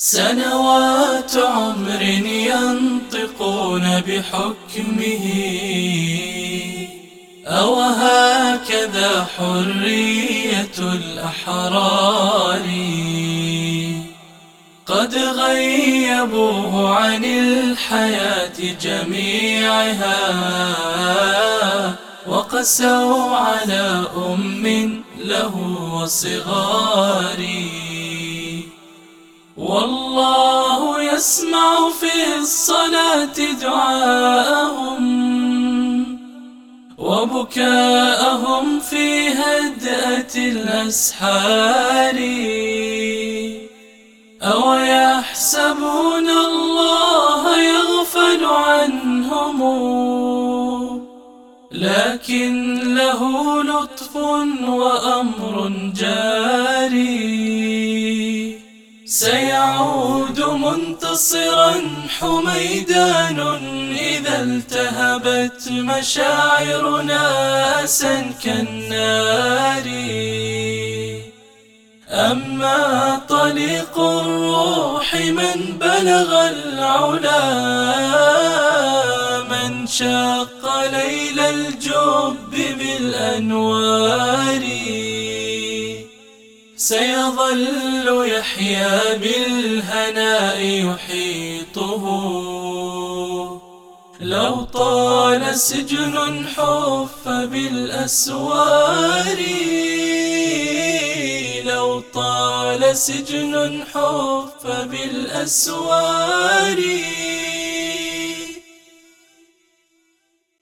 سنوات عمر ينطقون بحكمه. أو هكذا حرية الأحرار. قد غيبوه عن الحياة جميعها وقسوا على أم له وصغاري والله يسمع في الصلاة دعاءهم وبكاءهم في هدأة الأسحار. أو يحسبون الله يغفل عنهم لكن له لطف وأمر جاري سيعود منتصرا حميدان إذا التهبت مشاعرنا أسا كالنار. أما طليق الروح من بلغ العلا من شاق ليل الجب بالأنوار. سيظل يحيا بالهناء يحيطه. لو طال سجن حف بالأسوار لو طال سجن حف بالأسوار.